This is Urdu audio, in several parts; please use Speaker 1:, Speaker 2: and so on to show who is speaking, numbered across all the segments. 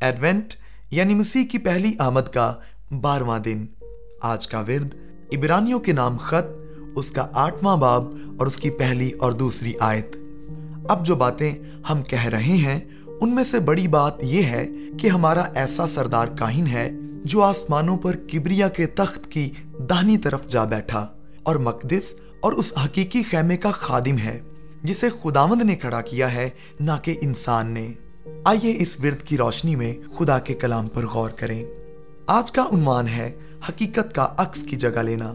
Speaker 1: ایڈوینٹ یعنی مسیح کی پہلی آمد کا بارواں دن۔ آج کا ورد عبرانیوں کے نام خط، اس کا آٹھواں باب اور اس کی پہلی اور دوسری آیت۔ اب جو باتیں ہم کہہ رہے ہیں، ان میں سے بڑی بات یہ ہے کہ ہمارا ایسا سردار کاہن ہے جو آسمانوں پر کبریا کے تخت کی دہنی طرف جا بیٹھا اور مقدس اور اس حقیقی خیمے کا خادم ہے، جسے خداوند نے کھڑا کیا ہے، نہ کہ انسان نے۔ آئیے اس ورد کی روشنی میں خدا کے کلام پر غور کریں۔ آج کا عنوان ہے حقیقت کا عکس کی جگہ لینا۔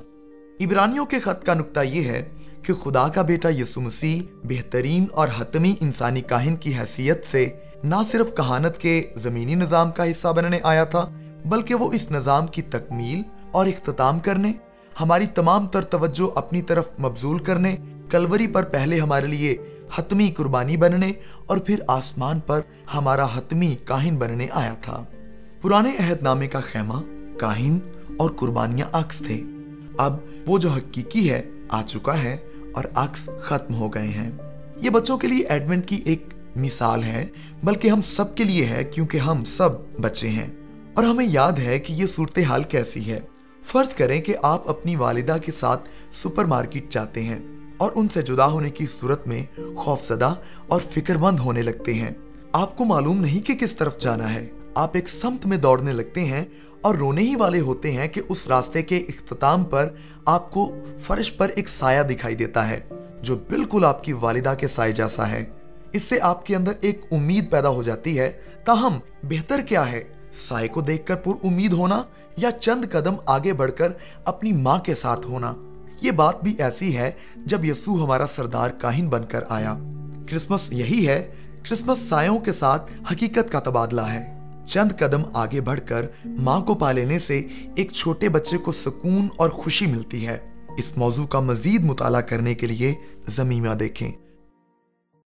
Speaker 1: عبرانیوں کے خط کا نقطہ یہ ہے کہ خدا کا بیٹا یسو مسیح بہترین اور حتمی انسانی کاہن کی حیثیت سے نہ صرف کہانت کے زمینی نظام کا حصہ بننے آیا تھا، بلکہ وہ اس نظام کی تکمیل اور اختتام کرنے، ہماری تمام تر توجہ اپنی طرف مبزول کرنے، کلوری پر پہلے ہمارے لیے حتمی قربانی بننے اور پھر آسمان پر ہمارا حتمی کاہن بننے آیا تھا۔ پرانے عہد نامے کا خیمہ، کاہن اور قربانیاں عکس تھے۔ اب وہ جو حقیقی ہے، آ چکا ہے اور عکس ختم ہو گئے ہیں۔ یہ بچوں کے لیے ایڈونٹ کی ایک مثال ہے، بلکہ ہم سب کے لیے ہے کیونکہ ہم سب بچے ہیں۔ اور ہمیں یاد ہے کہ یہ صورتحال کیسی ہے۔ فرض کریں کہ آپ اپنی والدہ کے ساتھ سپر مارکیٹ جاتے ہیں۔ اور ان سے جدا ہونے کی صورت میں خوف زدہ اور فکر مند ہونے لگتے ہیں۔ آپ کو معلوم نہیں کہ کس طرف جانا ہے۔ آپ ایک سمت میں دوڑنے لگتے ہیں اور رونے ہی والے ہوتے ہیں کہ اس راستے کے اختتام پر آپ کو فرش پر ایک سایہ دکھائی دیتا ہے، جو بالکل آپ کی والدہ کے سائے جیسا ہے۔ اس سے آپ کے اندر ایک امید پیدا ہو جاتی ہے، تاہم بہتر کیا ہے؟ سائے کو دیکھ کر پر امید ہونا یا چند قدم آگے بڑھ کر اپنی ماں کے ساتھ ہونا؟ یہ بات بھی ایسی ہے جب یسو ہمارا سردار کاہن بن کر آیا۔ کرسمس یہی ہے، کرسمس سایوں کے ساتھ حقیقت کا تبادلہ ہے۔ چند قدم آگے بڑھ کر ماں کو پا لینے سے ایک چھوٹے بچے کو سکون اور خوشی ملتی ہے۔ اس موضوع کا مزید مطالعہ کرنے کے لیے زمینہ دیکھیں۔